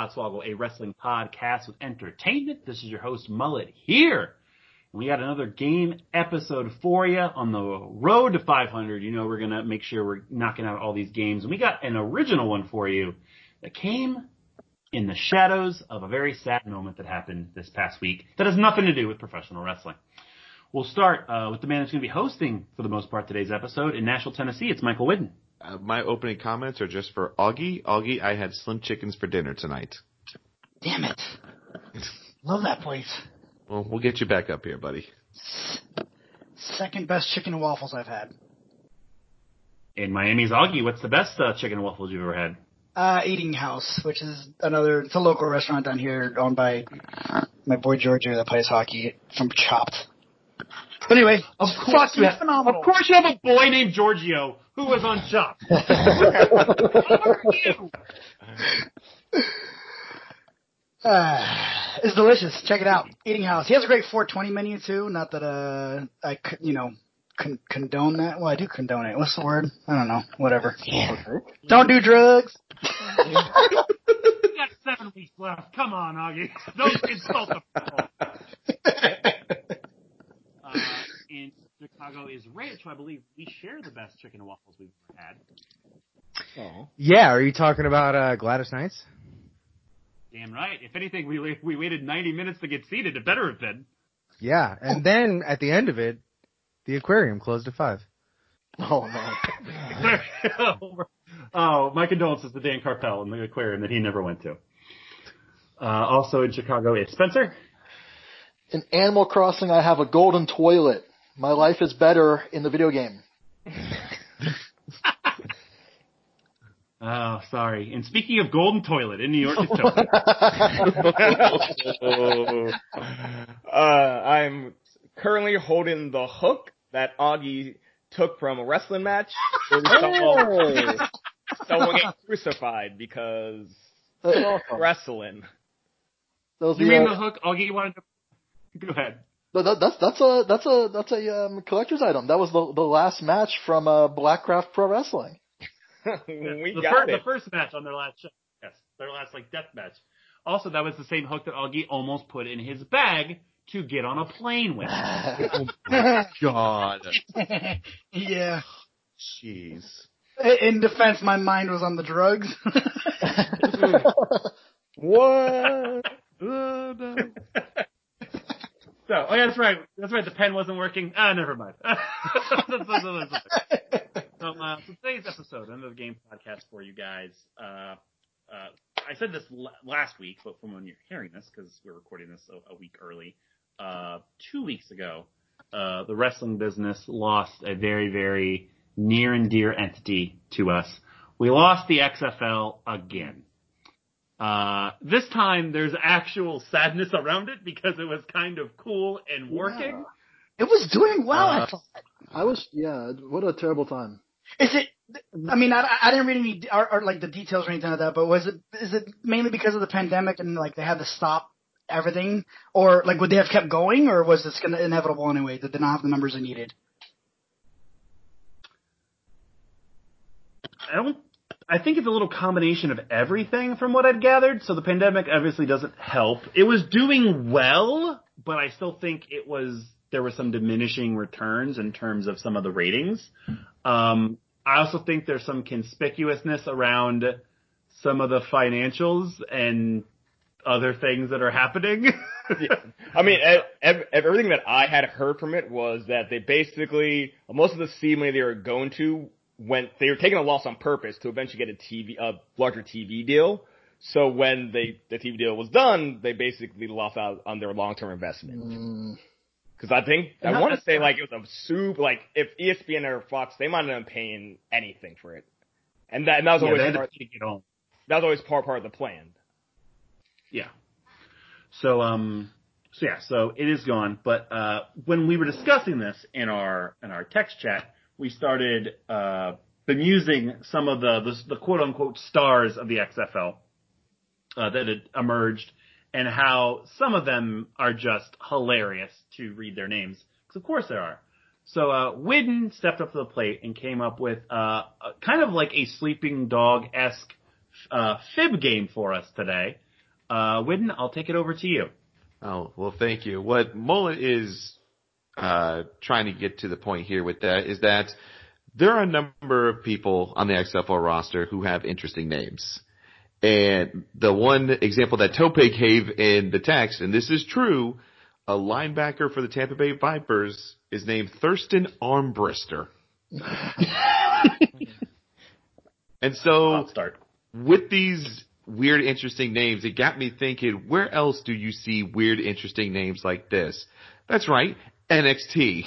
A wrestling podcast with entertainment. This is your host Mullet here. We got another game episode for you on the road to 500. You know we're gonna make sure we're knocking out all these games, and we got an original one for you that came in the shadows of a very sad moment that happened this past week that has nothing to do with professional wrestling. We'll start uh, with the man that's going to be hosting for the most part today's episode in Nashville, Tennessee. It's Michael Whidden. Uh, my opening comments are just for Augie. Augie, I had slim chickens for dinner tonight. Damn it. Love that place. Well, we'll get you back up here, buddy. Second best chicken and waffles I've had. In Miami's Augie, what's the best uh, chicken and waffles you've ever had? Uh, Eating House, which is another, it's a local restaurant down here owned by my boy Giorgio that plays hockey from Chopped. But anyway, Of fuck you, you have, phenomenal. Of course you have a boy named Giorgio who was on Chop. How are you? Uh, it's delicious. Check it out. Eating House. He has a great 420 menu too. Not that uh I c- you know con- condone that. Well, I do condone it. What's the word? I don't know. Whatever. Don't do drugs. You got seven weeks left. Come on, Augie. Don't insult the people. In Chicago is Rich, who I believe we share the best chicken and waffles we've ever had. Oh. Yeah, are you talking about uh, Gladys Knights? Damn right. If anything, we we waited 90 minutes to get seated. It better have been. Yeah, and then at the end of it, the aquarium closed at five. Oh man. oh, my condolences to Dan Carpel and the aquarium that he never went to. Uh, also in Chicago, it's Spencer. In Animal Crossing, I have a golden toilet. My life is better in the video game. Oh, sorry. And speaking of Golden Toilet in New York, it's Tony. uh, I'm currently holding the hook that Augie took from a wrestling match. Where we saw someone get crucified because awesome. wrestling. That was you mean uh, the hook? Augie, you wanted to go ahead. That- that- that's that's a that's a that's a um, collector's item. That was the the last match from uh, Blackcraft Pro Wrestling. we the, got fir- it. the first match on their last show. Yes, their last like death match. Also, that was the same hook that Augie almost put in his bag to get on a plane with. oh God. yeah. Jeez. In defense, my mind was on the drugs. what? Oh, no. So, oh yeah, that's right. That's right. The pen wasn't working. Ah, never mind. So, uh, so today's episode, another game podcast for you guys. Uh, uh, I said this l- last week, but from when you're hearing this, because we're recording this a, a week early, uh, two weeks ago, uh, the wrestling business lost a very, very near and dear entity to us. We lost the XFL again. Uh, this time there's actual sadness around it because it was kind of cool and working. it was doing well, I Uh, thought. I was yeah. What a terrible time. Is it? I mean, I, I didn't read any or, or like the details or anything like that. But was it? Is it mainly because of the pandemic and like they had to stop everything, or like would they have kept going, or was this gonna inevitable anyway? Did they not have the numbers they needed? I don't. I think it's a little combination of everything from what I've gathered. So the pandemic obviously doesn't help. It was doing well, but I still think it was there were some diminishing returns in terms of some of the ratings. Um, I also think there's some conspicuousness around some of the financials and other things that are happening. I mean, ev- everything that I had heard from it was that they basically most of the seed money they were going to went. They were taking a loss on purpose to eventually get a TV, a larger TV deal. So when they the TV deal was done, they basically lost out on their long term investment. Mm, Because I think I want to say like it was a soup. Like if ESPN or Fox, they might not have been paying anything for it, and that, and that was always they had to part- to get on. that was always part part of the plan. Yeah. So um so yeah, so it is gone. But uh when we were discussing this in our in our text chat, we started uh bemusing some of the the, the quote unquote stars of the XFL uh, that had emerged and how some of them are just hilarious to read their names. Because of course there are. So uh Widden stepped up to the plate and came up with uh kind of like a sleeping dog esque uh fib game for us today. Uh, Widden, I'll take it over to you. Oh, well, thank you. What Mullet is Uh, trying to get to the point here with that is that there are a number of people on the XFL roster who have interesting names. And the one example that Tope gave in the text, and this is true, a linebacker for the Tampa Bay Vipers is named Thurston Armbrister. and so with these weird, interesting names, it got me thinking, where else do you see weird, interesting names like this? That's right, NXT.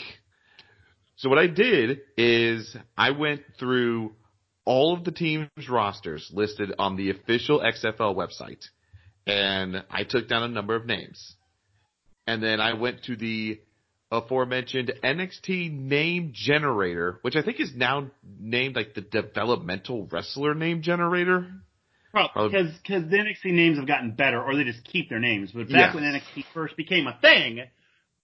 So what I did is I went through all of the teams' rosters listed on the official XFL website, and I took down a number of names. And then I went to the aforementioned NXT name generator, which I think is now named like the developmental wrestler name generator. Well, Probably- because because the NXT names have gotten better, or they just keep their names. But Yes. back when NXT first became a thing,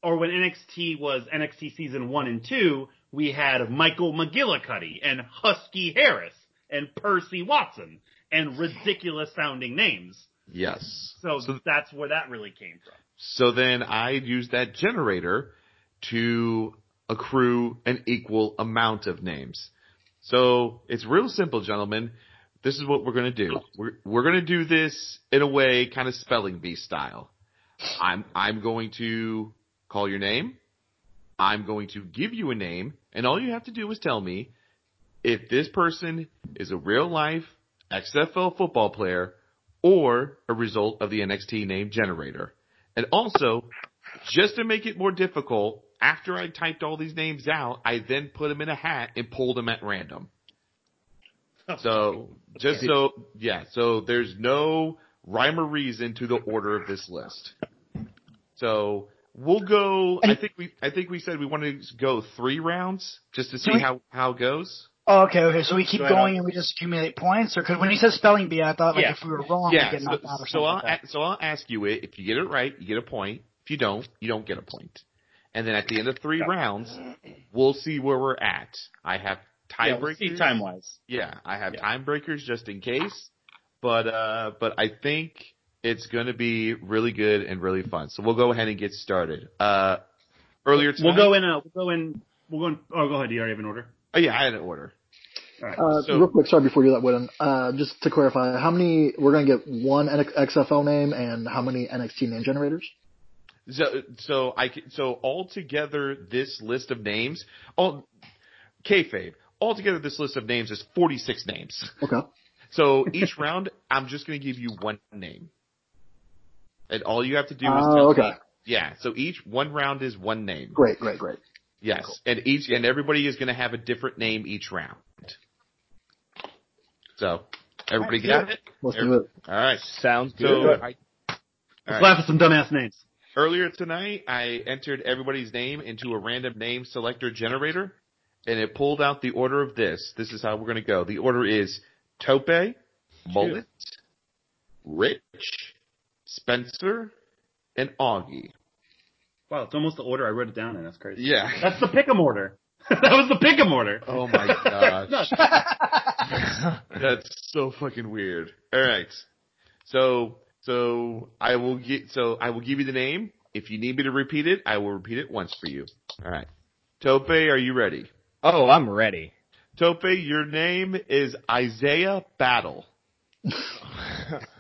or when NXT was NXT season one and two, we had Michael McGillicutty and Husky Harris and Percy Watson and ridiculous sounding names. Yes. So, So- that's where that really came from. So then I used that generator to accrue an equal amount of names. So it's real simple, gentlemen. This is what we're going to do. We're, we're going to do this in a way kind of spelling bee style. I'm, I'm going to call your name. I'm going to give you a name and all you have to do is tell me if this person is a real life XFL football player or a result of the NXT name generator. And also, just to make it more difficult, after I typed all these names out, I then put them in a hat and pulled them at random. Oh. So, just so, yeah, so there's no rhyme or reason to the order of this list. So, we'll go, I think we, I think we said we wanted to go three rounds, just to see we- how, how it goes. Oh, okay, okay. So we keep Go ahead, going and we just accumulate points, or because when he said spelling bee, I thought like Yeah. if we were wrong, Yeah, we get so, out or so. I'll like a- so I'll ask you it. If you get it right, you get a point. If you don't, you don't get a point. And then at the end of three Yeah. rounds, we'll see where we're at. I have Yeah, we'll tiebreakers. see time wise. Yeah, I have Yeah. time breakers just in case. But uh, but I think it's going to be really good and really fun. So we'll go ahead and get started. Uh, earlier tonight. We'll go in. Uh, we'll go in. We'll go in. Oh, go ahead. Do you already have an order? Oh yeah, I had an order. All right. Uh, So- real quick, sorry before you do that, Whitten. Uh, just to clarify, how many we're gonna get one NX XFL name and how many NXT name generators? So so I can, so altogether this list of names, all kayfabe. Altogether this list of names is forty six names. Okay. So each round, I'm just going to give you one name, and all you have to do is Oh, tell okay. me. Yeah. So each one round is one name. Great, great, great. Yes, and each and everybody is going to have a different name each round. So everybody got it. Let's do it. All right. Sounds So good. I, Let's all right. laugh at some dumbass names. earlier tonight, I entered everybody's name into a random name selector generator, and it pulled out the order of this. This is how we're going to go. The order is Tope, Mullet, Rich, Spencer, and Augie. Wow, it's almost the order I wrote it down in. That's crazy. Yeah. That's the pick'em order. that was the pick'em order. Oh my gosh. That's so fucking weird. All right. So so I will get so I will give you the name. If you need me to repeat it, I will repeat it once for you. All right. Tope, are you ready? Oh, I'm ready. Tope, your name is Isaiah Battle.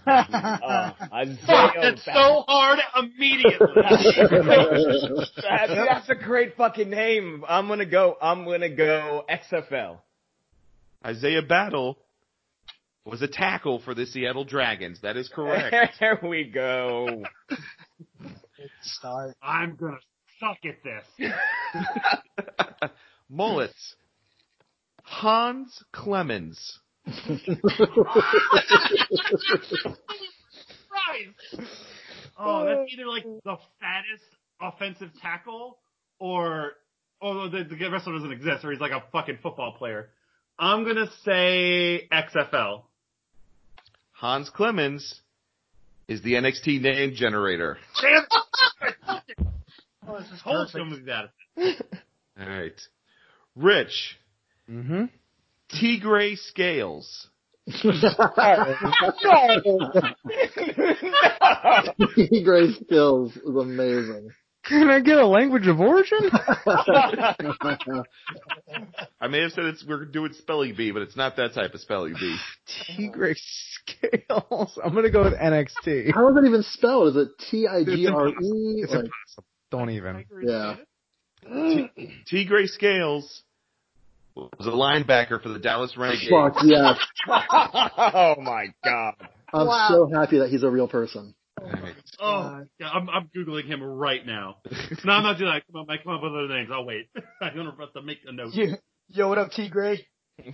Uh, Isaiah Fuck, that's Bat- so hard immediately. That- that's a great fucking name. I'm gonna go. I'm gonna go XFL. Isaiah Battle was a tackle for the Seattle Dragons. That is correct. There we go. Start. I'm gonna suck at this. Mullets. Hans Clemens. Christ! Oh, that's either like the fattest offensive tackle or oh the, the wrestler doesn't exist or he's like a fucking football player. I'm gonna say XFL. Hans Clemens is the NXT name generator. Damn it! oh, this is wholesome that. All right. Rich, Mm-hmm. Tegray Scales. Grace skills is amazing. Can I get a language of origin? I may have said it's we're doing spelling bee, but it's not that type of spelling bee. Tegray scales. I'm gonna go with NXT. How is that even spelled? Is it T I G R E? It's Like, impossible. Don't even. yeah. Tegray Scales was a linebacker for the Dallas Renegades. Fuck yes. oh my god. I'm Wow. so happy that he's a real person. All right. Oh, yeah, I'm, I'm googling him right now. No, I'm not doing that. Come on, I come up with other names. I'll wait. I'm gonna have to make a note. Yo, yo, what up, T Gray? Go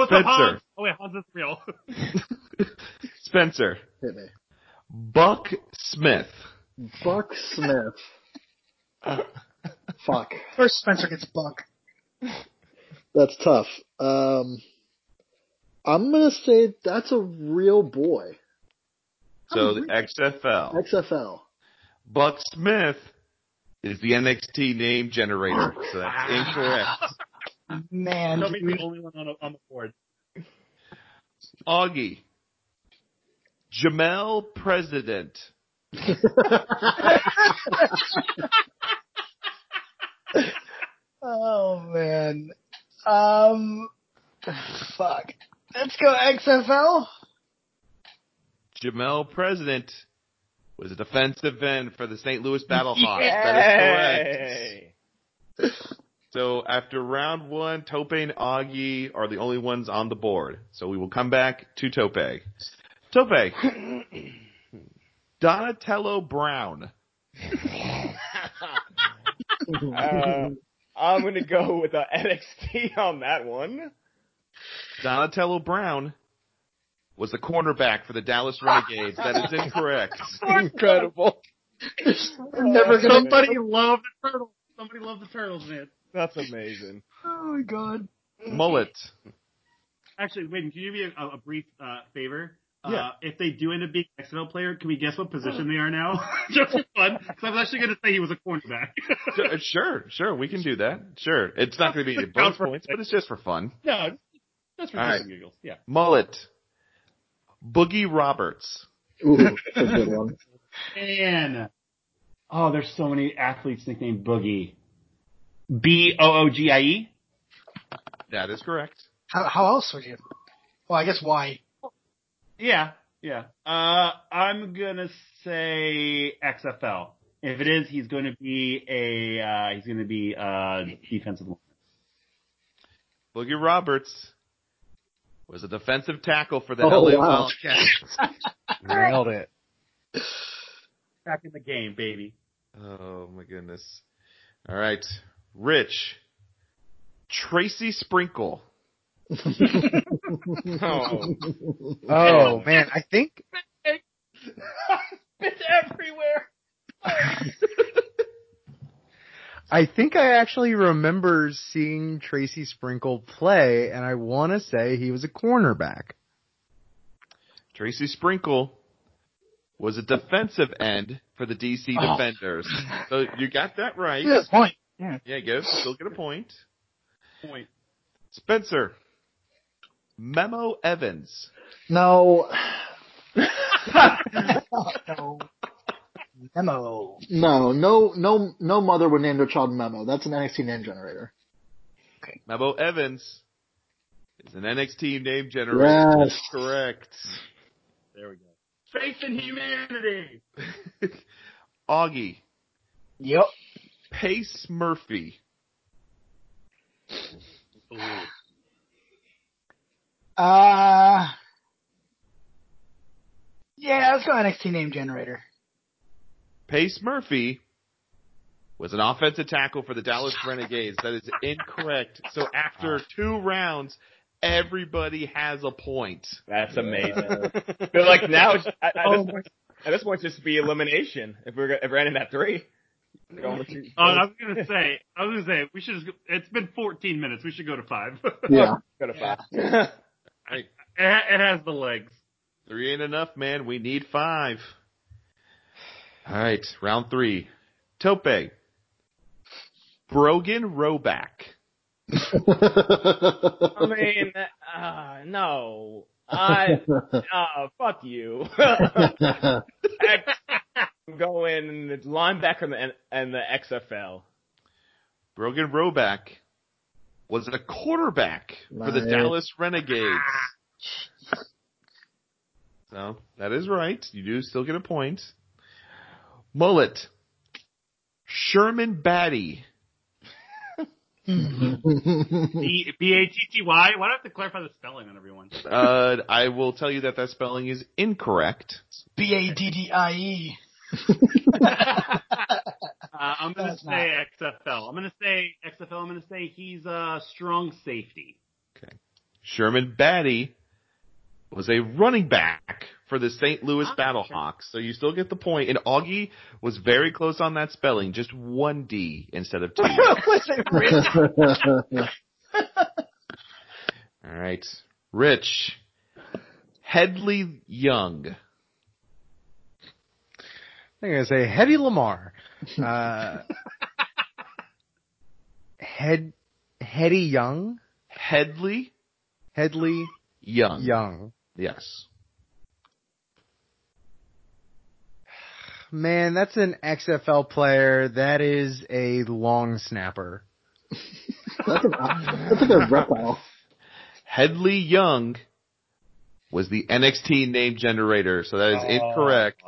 with the Hans. Oh wait, Hans is real. Spencer. Hit me. Buck Smith. Buck Smith. Fuck. First, Spencer gets buck. That's tough. Um, I'm gonna say that's a real boy. So the XFL. XFL. Buck Smith is the NXT name generator. So that's incorrect. Man, Tell me the only one on, the- on the board. Augie. Jamel President. oh man. Um, fuck. Let's go XFL. Jamel President was a defensive end for the St. Louis Battlehawks. That is correct. So after round one, Tope and Augie are the only ones on the board. So we will come back to Tope. Tope. Donatello Brown. Uh, I'm gonna go with uh, NXT on that one. Donatello Brown was the cornerback for the Dallas Renegades. That is incorrect. Incredible. Never gonna. Somebody loved the turtles. Somebody love the turtles, man. That's amazing. Oh my god. Mullet. Actually, wait, can you do me a, a brief uh, favor? Uh, Yeah. if they do end up being an XFL player, can we guess what position they are now? Just for fun. Because I was actually going to say he was a cornerback. Sure, Sure, sure, we can do that. Sure. It's not going to be bonus points, but it's just for fun. no, just for right. giggles. Yeah. Mullet. Boogie Roberts. Ooh, that's a good one. And oh, there's so many athletes nicknamed Boogie. B O O G I E. That is correct. How, how else would you? Well, I guess why. Yeah, yeah. Uh, I'm gonna say XFL. If it is, he's going to be a uh, he's going to be uh, defensive. line. Boogie Roberts was a defensive tackle for the Oh, LA wow. Wildcats. Nailed it. Back in the game, baby. Oh my goodness. All right. Rich. Tracy Sprinkle. Oh. Oh man, I think it's everywhere. I think I actually remember seeing Tracy Sprinkle play, and I want to say he was a cornerback. Tracy Sprinkle was a defensive end for the DC Oh. Defenders. So you got that right. Yeah, point. Yeah, go. Still get a point. Point. Spencer. Memo Evans. No, no. Memo. no, no, no, no mother would name their child Memo. That's an NXT name generator. Okay. Memo Evans is an NXT name generator. Yes. That's correct. There we go. Faith in humanity. Augie. Yep. Pace Murphy. Uh. Yeah, let's go NXT name generator. Pace Murphy was an offensive tackle for the Dallas Renegades. That is incorrect. So after two rounds, Everybody has a point. That's amazing. They're like now. At, at, Oh this point, at this point, it's just be elimination. If we're if we're ending at three. Going with two- Oh, I was gonna say, I was gonna say, we should. Just, it's been 14 minutes. We should go to five. Yeah. Go to five. it, ha- it has the legs. Three ain't enough, man. We need five. All right, round three. Tope. Brogan Roback. I mean, uh, no. I, uh, fuck you. I'm going linebacker and the, and the XFL. Brogan Roback was a quarterback for the Dallas Renegades. So that is right. You do still get a point. Mullet. Sherman Badie. B B A T T Y. Why do I have to clarify the spelling on everyone? Uh, I will tell you that that spelling is incorrect. B A D D I E. Uh, I'm gonna That's say XFL. I'm gonna say XFL. I'm gonna say he's a strong safety. Okay. Sherman Badie was a running back for the St. Louis Ah, Battlehawks. So you still get the point. And Augie was very close on that spelling, just one D instead of two. Was it Rich? All right. Rich. Headley Young. I'm gonna say Hedy Lamarr. Uh, Head Hetty Young, Headley Headley Young. Young. Yes. Man, that's an XFL player. That is a long snapper. That's a, that's a reptile. Headley Young was the NXT name generator, so that is Oh. incorrect.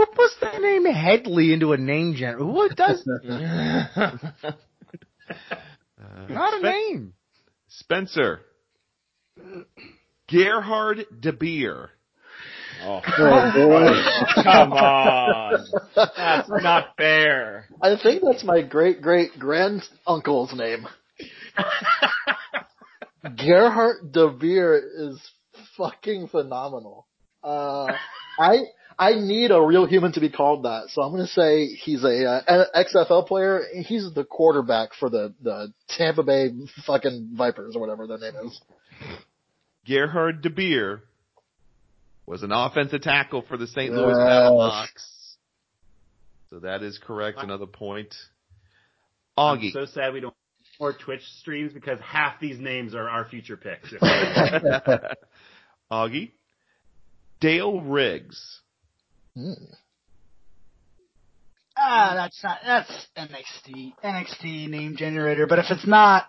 Who puts the name Headley into a name gen? What does Uh, not a Spen- name? Spencer. Gerhard De Beer. Oh, Oh boy. come on. That's not fair. I think that's my great great grand uncle's name. Gerhard De Beer is fucking phenomenal. Uh, I I need a real human to be called that, so I'm gonna say he's a uh, an XFL player. He's the quarterback for the the Tampa Bay fucking Vipers or whatever their name is. Gerhard De Beer was an offensive tackle for the St. Louis Yes. Battlehawks. So that is correct. Another point. I'm Augie. so sad we don't more Twitch streams because half these names are our future picks. Augie. Dale Riggs. Hmm. Ah, that's not that's NXT NXT name generator. But if it's not,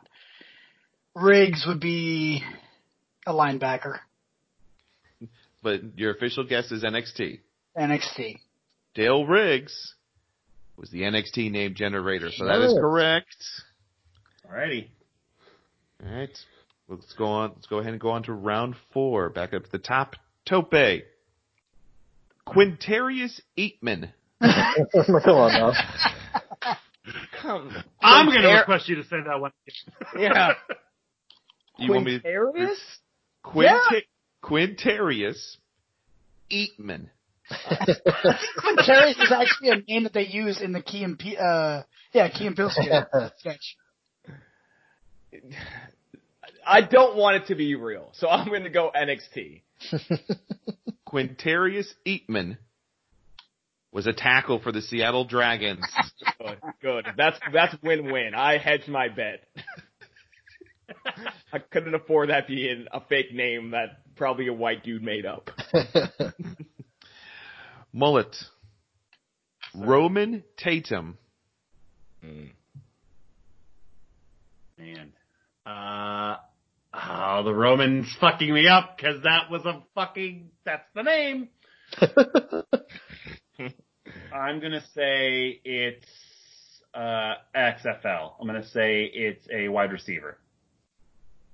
Riggs would be a linebacker. But your official guess is NXT. NXT. Dale Riggs was the NXT name generator. So that is Yes. correct. Alrighty. All right. Let's go on. Let's go ahead and go on to round four. Back up to the top. Tope. Quinterius Eatman. Come on now. Come. I'm gonna request you to send that one. Yeah. You want me to? Quinterius? Quinta- Quinterius Eatman. Quintarius is actually a name that they use in the Key and P, uh, yeah, Key and Peele sketch. sketch. I don't want it to be real, so I'm going to go NXT. Quinterius Eatman was a tackle for the Seattle Dragons. Good, good. That's that's win-win. I hedged my bet. I couldn't afford that being a fake name that probably a white dude made up. Mullet. Roman Tatum. Man. Uh, oh, the Roman's fucking me up because that was a fucking, that's the name. I'm gonna say it's, uh, XFL. I'm gonna say it's a wide receiver.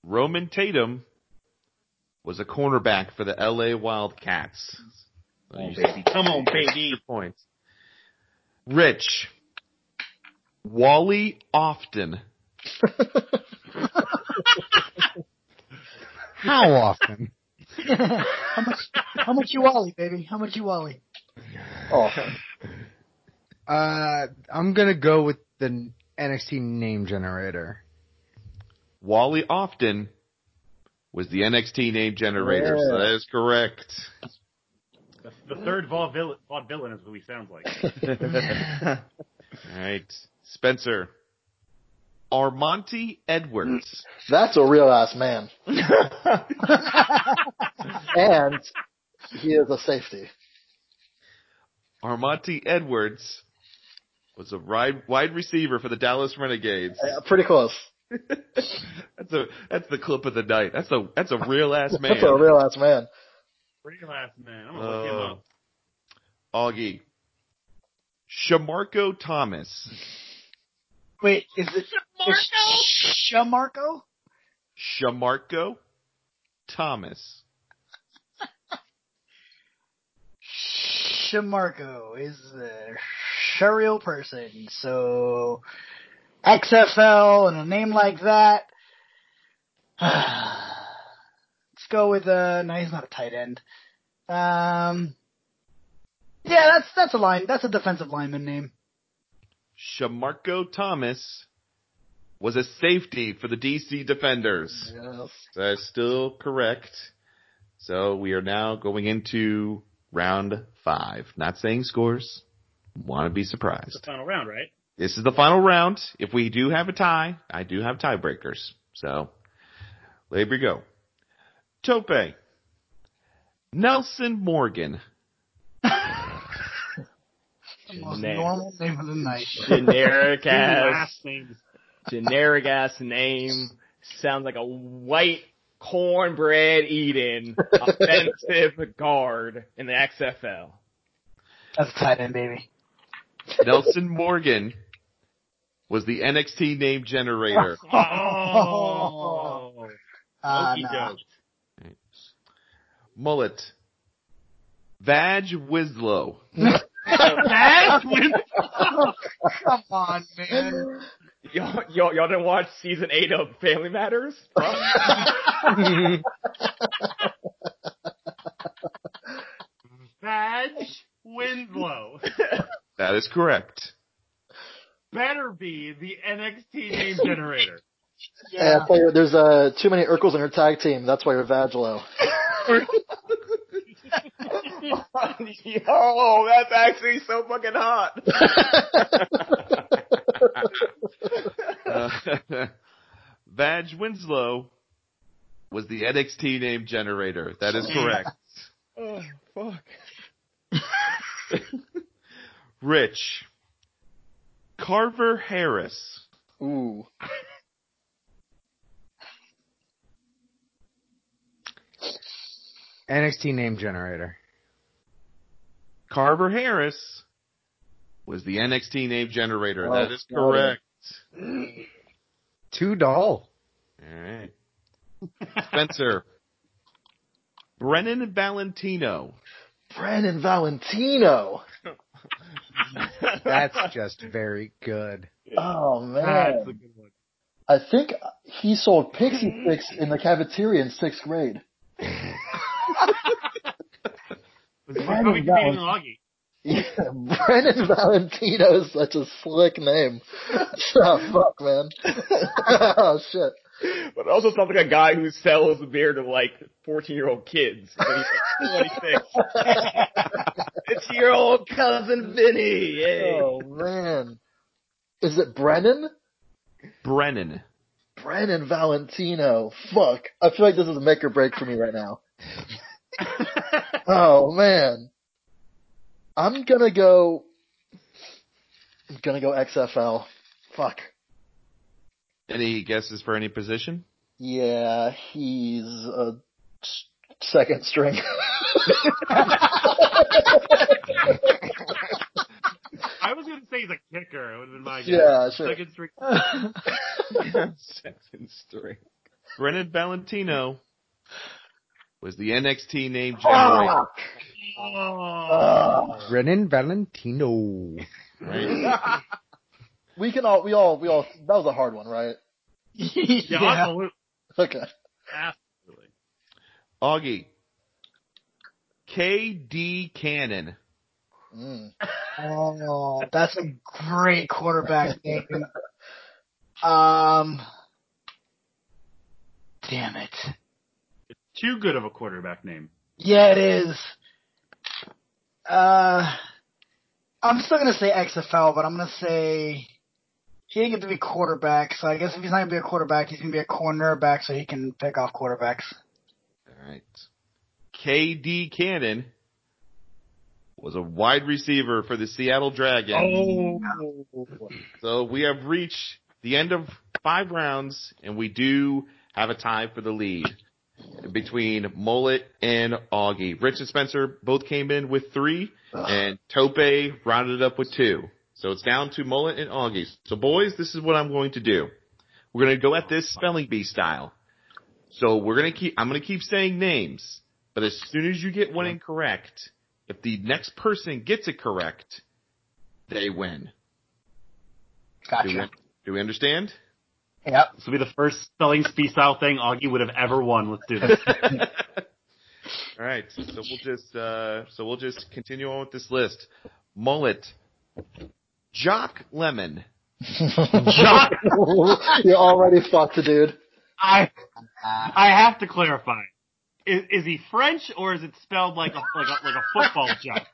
Roman Tatum was a cornerback for the LA Wildcats. Come on, baby. Come on, baby. Points. Rich. Wally Often. How often? how much? How much you Wally, baby? How much you Wally? Oh, Uh, I'm gonna go with the NXT name generator. Wally Often was the NXT name generator, so that is correct. The, the third vaudevillain, vaudevillain is who he sounds like. All right, Spencer. Armanti Edwards. Mm. that's a real ass man, and he is a safety. Armanti Edwards was a wide, wide receiver for the Dallas Renegades. Yeah, pretty close. That's a that's the clip of the night. That's a that's a real ass man. That's a real ass man. Real ass man. I'm gonna look him up. Augie. Shamarko Thomas. Wait, is it Shamarko? Shamarko Thomas. Shamarko is a real person, so XFL and a name like that. Let's go with uh no, he's not a tight end. Um, yeah, that's that's a line. That's a defensive lineman name. Shamarko Thomas was a safety for the DC Defenders. Yes. That's still correct. So we are now going into round five. Not saying scores. Want to be The surprised. final round, right? This is the final round. If we do have a tie, I do have tiebreakers. So, there we go. Tope. Nelson Morgan. The most Name. normal name of the night. generic ass, last names. generic ass name. Sounds like a white cornbread eating offensive guard in the XFL. That's a tight end, baby. Nelson Morgan was the NXT name generator. Oh. Uh, Okey nah. Mullet. Vag Winslow. That's when- Come on, man. Y'all, y'all, y'all didn't watch season eight of Family Matters? Badge Winslow That is correct. better be the NXT name generator. Yeah, I tell you, there's uh, too many Urkels in her tag team. That's why you're Vagilo. Yo, that's actually so fucking hot. Uh, Vag Winslow was the NXT name generator. That is correct. oh, fuck. Rich. Carver Harris. Ooh. NXT name generator. Carver Harris was the NXT name generator. Oh, that is correct. Two doll. All right. Spencer. Brennan Valentino. Brennan Valentino. That's just very good. Oh That's man. a good one. I think he sold Pixie Sticks in the cafeteria in sixth grade. Was he Brandon competing Valentino. Augie? Yeah, Brandon Valentino is such a slick name. oh, fuck, man. oh, shit. But it also sounds like a guy who sells beer to like 14 year old kids. when he's like 26. it's your old cousin Vinny. Yay. Oh, man. Is it Brennan? Brennan. Brennan Valentino. Fuck. I feel like this is a make or break for me right now. Oh, man. I'm gonna go. I'm gonna go XFL. Fuck. Any guesses for any position? Yeah, he's a second string. I was going to say he's a kicker. It would have been my guess. Yeah, sure. Second string. Second string. Brennan Valentino was the NXT name generator. Oh. Brennan Valentino. Right? we can all, we all, we all, that was a hard one, right? Yeah, absolutely. Okay. Absolutely. Augie. KD Cannon. Mm. Oh, that's a great quarterback name. Um, damn it. Too good of a quarterback name. Yeah, it is. Uh, I'm still gonna say XFL, but I'm gonna say he didn't get to be quarterback. So I guess if he's not gonna be a quarterback, he's gonna be a cornerback, so he can pick off quarterbacks. All right. KD Cannon was a wide receiver for the Seattle Dragons. Oh. So we have reached the end of five rounds, and we do have a tie for the lead between Mullet and Augie. Rich and Spencer both came in with three, and Tope rounded up with two. So it's down to Mullet and Augie. So boys, this is what I'm going to do. We're going to go at this spelling bee style. So we're going to keep, I'm going to keep saying names, but as soon as you get one incorrect, if the next person gets it correct, they win. Do we, Gotcha. do we understand? Yep. This will be the first spelling bee style thing Augie would have ever won. Let's do this. All right, so we'll just uh, so we'll just continue on with this list. Mullet, Jock Lemon, Jock, you already fucked, dude. I I have to clarify. Is, is he French or is it spelled like a like a like a football jock?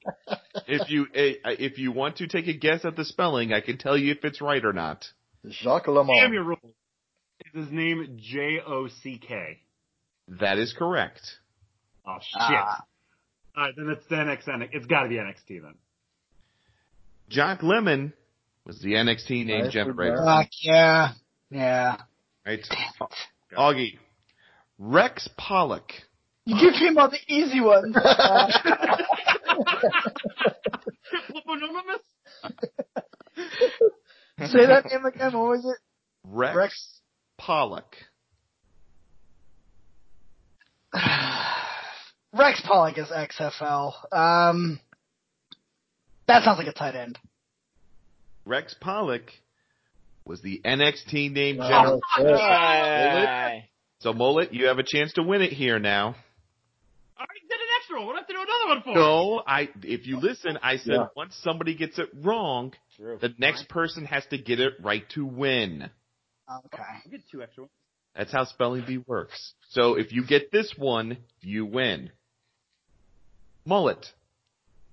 if you eh, if you want to take a guess at the spelling, I can tell you if it's right or not. Jacques Damn Lemon. your. Is his name J O C K? That is correct. Oh shit! Ah. All right, then it's the NXT. It's got to be NXT then. Jock Lemon was the NXT name Nice generator. one, Fuck yeah. Yeah. Right, Augie, Rex Pollock. You came out the easy ones. Say that name again. What was it? Rex, Rex. Pollock. Rex Pollock is XFL. Um, that sounds like a tight end. Rex Pollock was the NXT name Oh, generator. shit. So Mullet, you have a chance to win it here now. I already did an extra one. What do I have to do another one for? No, I. If you listen, I said Yeah. once somebody gets it wrong, True. the next person has to get it right to win. Okay. I get two extra ones. That's how spelling bee works. So if you get this one, you win. Mullet.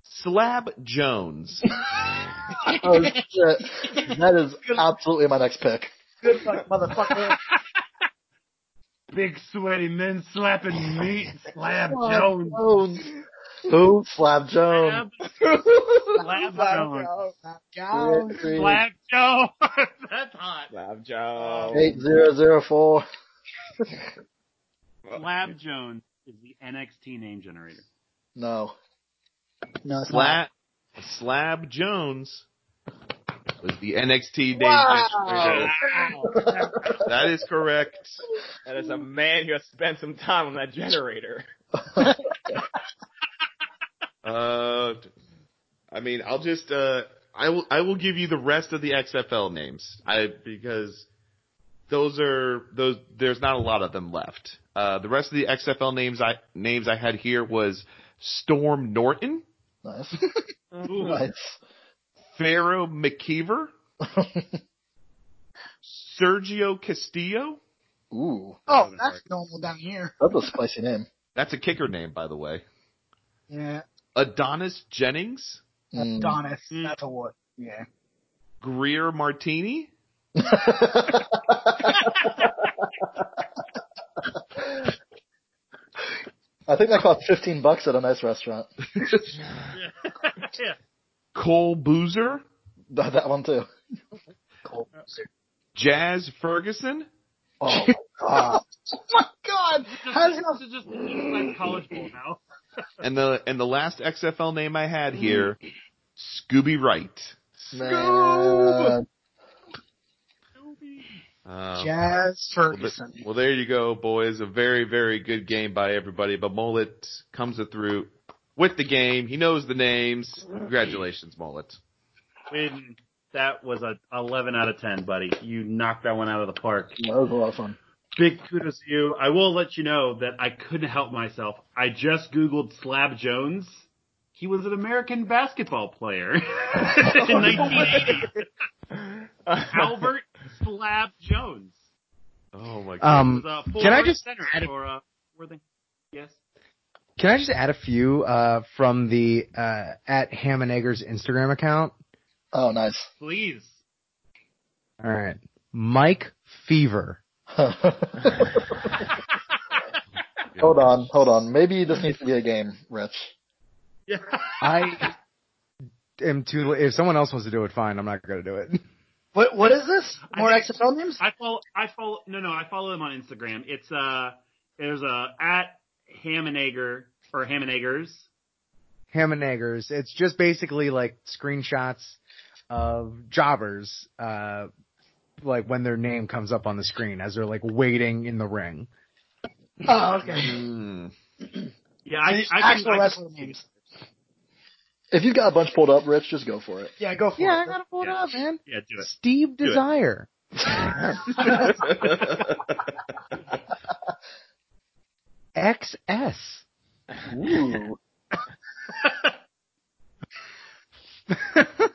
Slab Jones. Oh shit. That is absolutely my next pick. Good luck, motherfucker. Big sweaty men slapping meat. Slab Slab Jones. Jones. Who? Slab Jones. Slab Jones. Slab Jones. Slab Jones. That's hot. Lab Joe. Eight zero zero four. Slab Jones is the NXT name generator. No. No. Slab, Slab Jones was the NXT name Wow. generator. That is correct. That is a man who has spent some time on that generator. Uh, I mean, I'll just uh, I will I will give you the rest of the XFL names. I because those are those. There's not a lot of them left. Uh, the rest of the XFL names I names I had here was Storm Norton, Nice. Nice. Pharaoh McKeever, Sergio Castillo. Ooh. Oh, that's normal down here. That's a spicy name. That's a kicker name, by the way. Yeah. Adonis Jennings, Mm. Adonis. Mm. That's a what? Yeah. Greer Martini, I think that cost fifteen bucks at a nice restaurant. yeah. Cole Boozer, That, that one too. Cole Boozer. Jazz Ferguson, Oh my god. Oh my god! How does This is just like college bowl now. and the and the last XFL name I had here, Scooby Wright. Man. Um, Jazz well, Ferguson. well, there you go, boys. A very, very good game by everybody. But Mullet comes through with the game. He knows the names. Congratulations, Mullet. Win. That was a 11 out of 10, buddy. You knocked that one out of the park. That was a lot of fun. big kudos to you. I will let you know that I couldn't help myself. I just Googled Slab Jones. He was an American basketball player in 1980. Albert Slab Jones. Oh my god. Um, He was a Can I just center add a- for, uh, were they? Yes. Can I just add a few uh, from the uh, at Ham and Eggers Instagram account? Oh, nice. Please. All right, Mike Fever. hold on, hold on. Maybe this needs to be a game, Rich. Yeah. I am too. If someone else wants to do it, fine. I'm not going to do it. What what is this? More think- XFL names? I follow. I follow. No, no. I follow them on Instagram. It's uh, there's a at Ham and Egger or Ham and Eggers. Ham and Eggers. It's just basically like screenshots of jobbers, uh, like when their name comes up on the screen as they're like waiting in the ring. Oh, okay. Mm. Yeah, I, These I, actual can, I wrestler can, names. If you've got a bunch pulled up, Rich, just go for it. Yeah, go for it. Yeah, I gotta pull it Yeah. up, man. Yeah, do it. Steve Do it. Desire. XS. Ooh.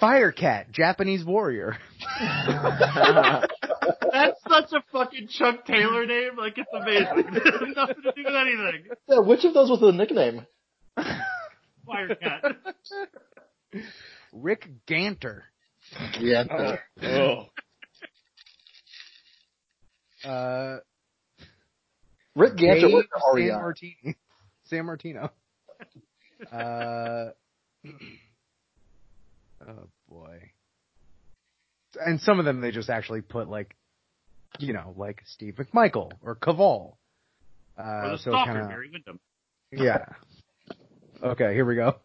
Firecat, Japanese warrior. That's such a fucking Chuck Taylor name. Like it's amazing. It nothing to do with anything. Yeah, which of those was the nickname? Firecat. Rick Ganter. Yeah. Oh. Uh, Rick Ganter Dave was San REI. Martino. San Martino. Uh, oh boy. And some of them they just actually put like, you know, like Steve McMichael or Caval. Or Uh, the so stalker, kind of, Barry Windham. yeah. Okay, here we go.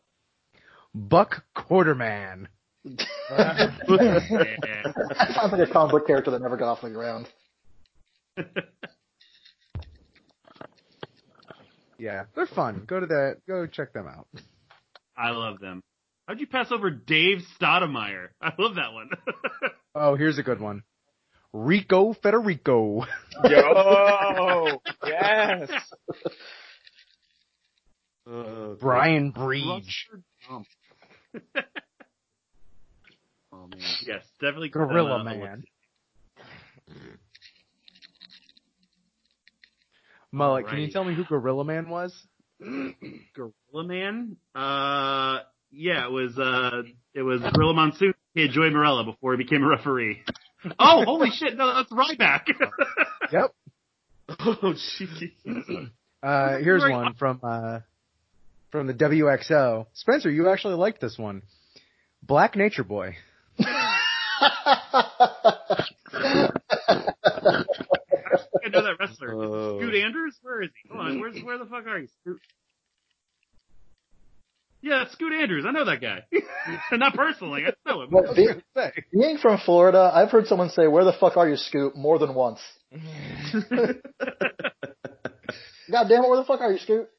Buck Quarterman. That sounds like a comic book character that never got off the ground. Yeah, they're fun. Go to that. Go check them out. I love them. How'd you pass over Dave Stoudemire? I love that one. Oh, here's a good one. Rico Federico. Yo, yes. Uh, Brian Breach. Oh man, yes, definitely Gorilla uh, Man. Mullet, can you tell me who Gorilla Man was? Gorilla Man. Uh, yeah, it was uh, it was Gorilla Monsoon kid Joey Marella before he became a referee. Oh, holy shit! No, that's Ryback. Yep. Oh, jeez. Uh, here's one from uh, from the WXO. Spencer, you actually liked this one. Black Nature Boy. I know that wrestler. Oh. Scoot Andrews? Where is he? Hold on, where's where the fuck are you? Scoot. Yeah, it's Scoot Andrews. I know that guy. Not personally, I know him. But be- Say. being from Florida, I've heard someone say, "Where the fuck are you, Scoop?" more than once. God damn it, where the fuck are you, Scoop?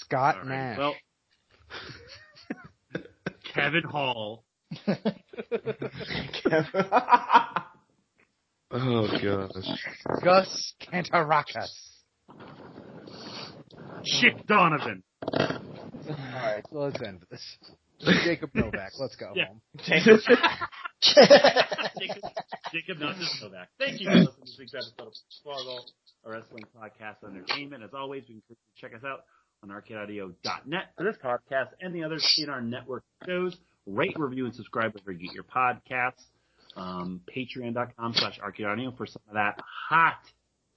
Scott All right, Nash. Well, Kevin Hall. oh gosh. Gus Cantarakis. Chick Donovan. Alright, so let's end this. Jacob Novak, let's go Yeah. home. Jacob, Jacob not just Novak. Thank you for listening to this week's episode of Spargle, a wrestling podcast and entertainment. As always, you can check us out on arcadeaudio.net for this podcast and the others in our network shows. Rate, review, and subscribe wherever you get your podcasts. Um, Patreon.com slash arcadeaudio for some of that hot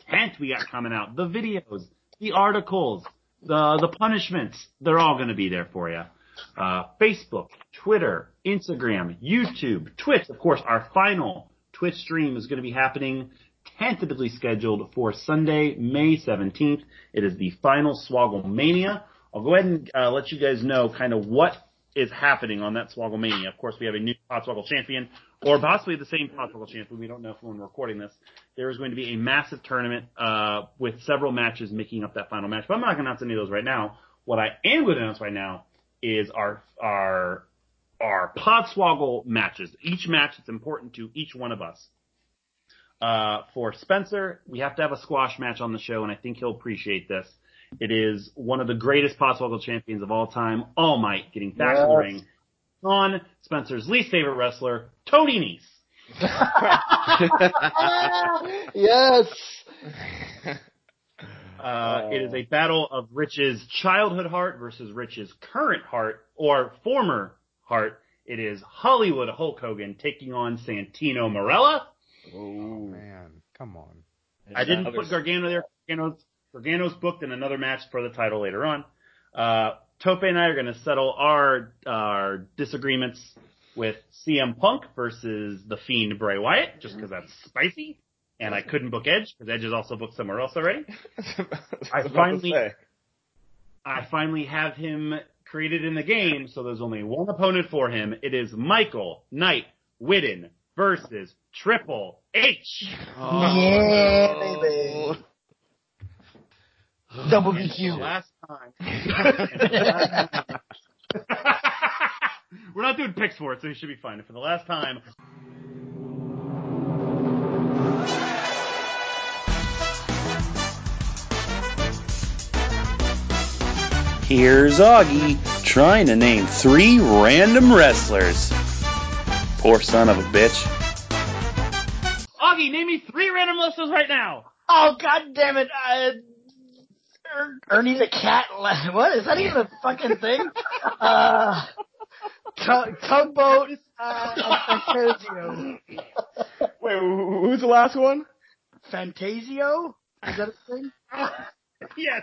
tent we got coming out. The videos, the articles, the, the punishments, they're all going to be there for you uh, Facebook, Twitter, Instagram, YouTube, Twitch. Of course, our final Twitch stream is going to be happening tentatively scheduled for Sunday, May 17th. It is the final Swoggle Mania. I'll go ahead and uh, let you guys know kind of what is happening on that Swoggle Mania. Of course, we have a new Podswoggle champion, or possibly the same Podswoggle champion. We don't know when we're recording this. There is going to be a massive tournament uh, with several matches making up that final match. But I'm not going to announce any of those right now. What I am going to announce right now is our our our Podswoggle matches. Each match is important to each one of us. Uh, for Spencer, we have to have a squash match on the show, and I think he'll appreciate this. It is one of the greatest Podswoggle champions of all time, All Might, getting back to the ring on Spencer's least favorite wrestler, Tony Nese. yes. Uh, it is a battle of Rich's childhood heart versus Rich's current heart or former heart. It is Hollywood Hulk Hogan taking on Santino Marella. Oh man, come on. I didn't put Gargano there. Gargano's, Gargano's booked in another match for the title later on. Uh, Tope and I are going to settle our our disagreements with CM Punk versus the Fiend Bray Wyatt, just because that's spicy. And I couldn't book Edge because Edge is also booked somewhere else already. I finally- I finally have him created in the game, so there's only one opponent for him. It is Michael Knight Witten versus Triple H. Yeah, baby. Double The BQ. last time. We're not doing picks for it, so you should be fine. For the last time, Here's Augie trying to name three random wrestlers. Poor son of a bitch. Augie, name me three random wrestlers right now. Oh god damn it! Uh, Ernie the cat. le- What is that even a fucking thing? Uh, tug, tugboat. Uh, Fantasio. Wait, who's the last one? Fantasio. Is that a thing? Yes,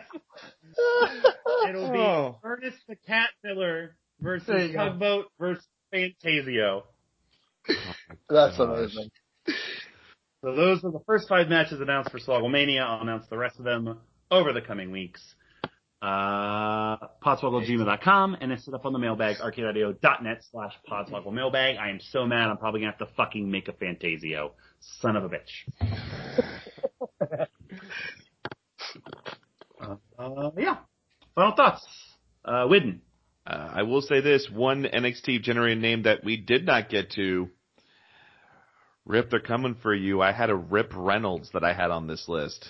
it'll be Oh. Ernest the Cat Miller versus you go. Tugboat versus Fantasio. That's amazing. So those are the first five matches announced for Swogglemania. I'll announce the rest of them over the coming weeks. Uh, podswogglegmail.com and it's set up on the mailbag, arcadeaudio.net slash podswoggle mailbag. I am so mad I'm probably gonna have to fucking make a Fantasio. Son of a bitch. uh, uh, yeah. Final thoughts. Uh, Widden. Uh, I will say this: one NXT generated name that we did not get to. Rip, they're coming for you. I had a Rip Reynolds that I had on this list.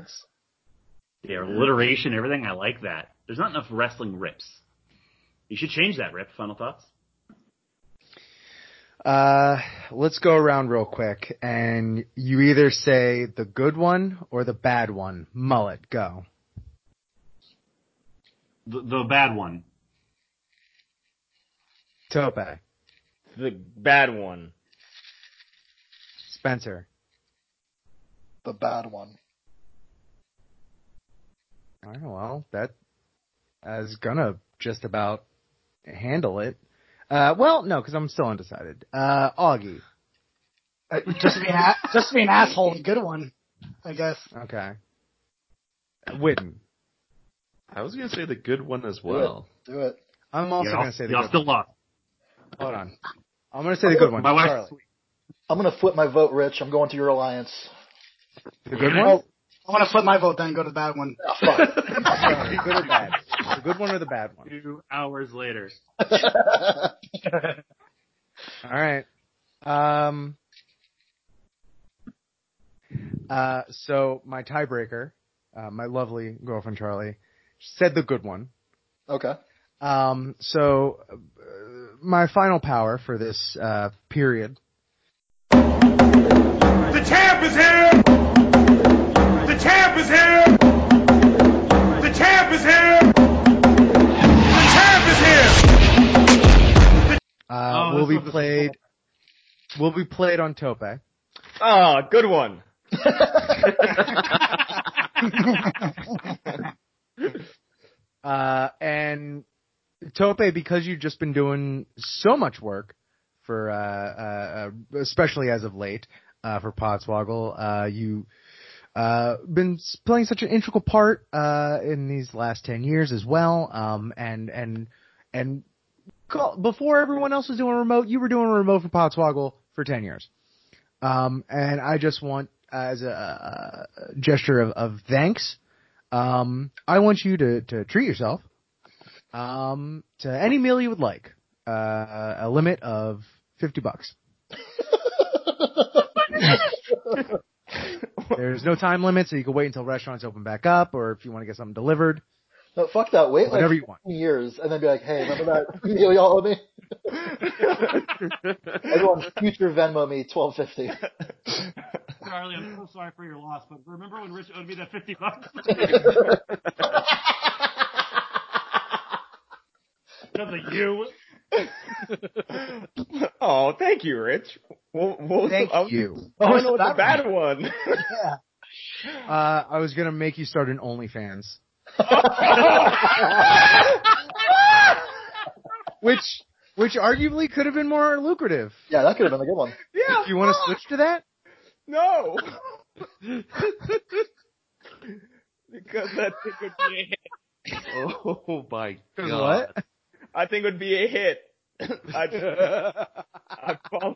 Reynolds. The alliteration, everything, I like that. There's not enough wrestling rips. You should change that, Rip. Final thoughts? Uh, let's go around real quick, and you either say the good one or the bad one. Mullet, go. The, the bad one. Tope, The bad one. Spencer, The bad one. All right, well, that is gonna just about handle it. Uh, well, no, because I'm still undecided. Uh, Augie. Uh, just to be an a- just to be an asshole, a good one, I guess. Okay. Witten. I was gonna say the good one as well. Do it. I'm also Y'all- gonna say the y'all good still one. lost. Hold on. I'm gonna say the good one. My wife's Charlie. I'm gonna flip my vote, Rich. I'm going to your alliance. The good Yeah. one? I want to flip my vote then and go to the bad one. Ah, fuck. Sorry, good or bad? The good one or the bad one? Two hours later. All right. Um. Uh. So my tiebreaker, uh, my lovely girlfriend Charlie, said the good one. okay. Um. So uh, my final power for this uh, period. The champ is here! The champ is here! The champ is here! The champ is here! Uh, Oh, will be one was played. Will be played on Tope. Ah, good one. Uh, and Tope, because you've just been doing so much work for, uh, uh, uh especially as of late, uh, for Podswoggle, uh, you, uh, been playing such an integral part, uh, in these last 10 years as well. Um, and, and, and call, before everyone else was doing remote, you were doing remote for Podswoggle for 10 years. Um, and I just want, as a, a gesture of, of thanks, um, I want you to, to treat yourself um, to any meal you would like. Uh, a limit of fifty bucks. There's no time limit, so you can wait until restaurants open back up, or if you want to get something delivered. No, fuck that. Wait Whatever like you want. 15 years and then be like, hey, remember that meal y'all owe me? Everyone, future Venmo me 1250. Charlie, I'm so sorry for your loss, but remember when Rich owed me that 50 bucks? Because of you. oh, thank you, Rich. What, what was Thank the, you. I What don't was know the that bad one. Yeah. Uh, I was gonna make you start an OnlyFans, which which arguably could have been more lucrative. yeah, that could have been a good one. yeah. Do you want to switch to that? No. because that thing would be. Oh my god. What? I think it would be a hit. I'd, I'd fall.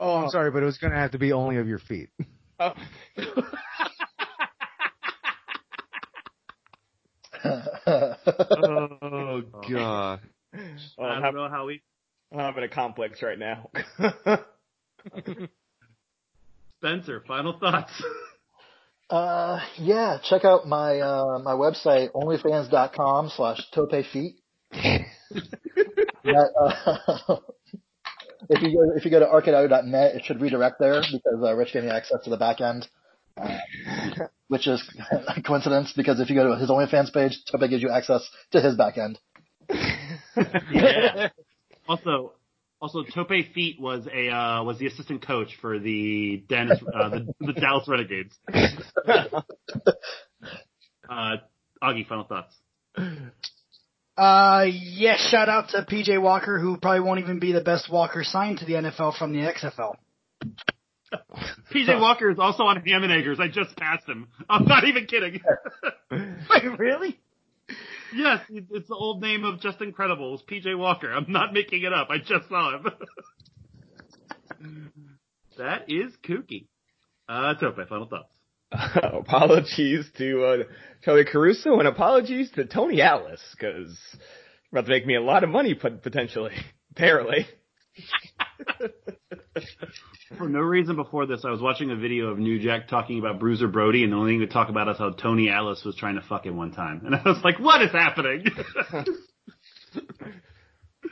Oh, I'm oh. sorry, but it was gonna have to be only of your feet. Oh. Oh god. Oh, I don't having, know how we. I'm having a complex right now. Spencer, final thoughts. Uh, yeah, check out my, uh, my website, onlyfans.com slash topefeet. uh, if you go, if you go to arcadeaudio.net, it should redirect there because, uh, Rich gave me access to the back end. Uh, which is a coincidence because if you go to his OnlyFans page, Tope gives you access to his back end. yeah. Also, also Tope Feet was a uh, was the assistant coach for the Dennis uh, the, the Dallas Renegades. Uh, Augie, final thoughts. Uh, yes, shout out to PJ Walker, who probably won't even be the best Walker signed to the NFL from the XFL. PJ Walker is also on Ham and Eggers. I just passed him. I'm not even kidding. Wait, really? yes, it's the old name of Just Incredibles, PJ Walker. I'm not making it up. I just saw him. that is kooky. Uh, Tope, final thoughts. apologies to uh, Charlie Caruso and apologies to Tony Atlas because about to make me a lot of money pot- potentially. Apparently. For no reason before this, I was watching a video of New Jack talking about Bruiser Brody, and the only thing to talk about is how Tony Atlas was trying to fuck him one time. And I was like, what is happening?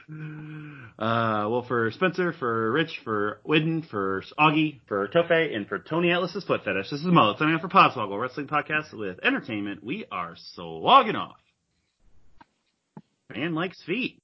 uh, well, for Spencer, for Rich, for Widden, for Augie, for Tope, and for Tony Atlas's foot fetish, this is Mullet signing off for Podswoggle Wrestling Podcast with Entertainment. We are slogging off. Man likes feet.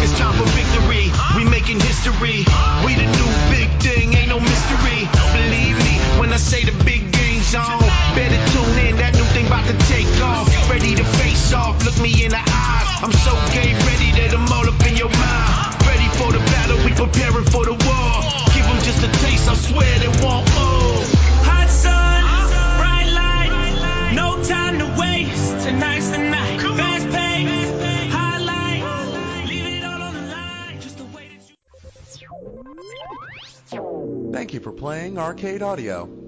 It's time for victory. We making history. We the new big thing, ain't no mystery. Believe me when I say the big game's on. Better tune in, that new about to take off. Ready to face off, look me in the eyes. I'm so game ready that I'm all up in your mind. Ready for the battle, we preparing for the war. Give them just a taste, I swear they want more. Hot sun, bright light, no time to waste. Tonight's the night. Fast pace, highlight. Leave it all on the line. Just the way that you. Thank you for playing Arcade Audio.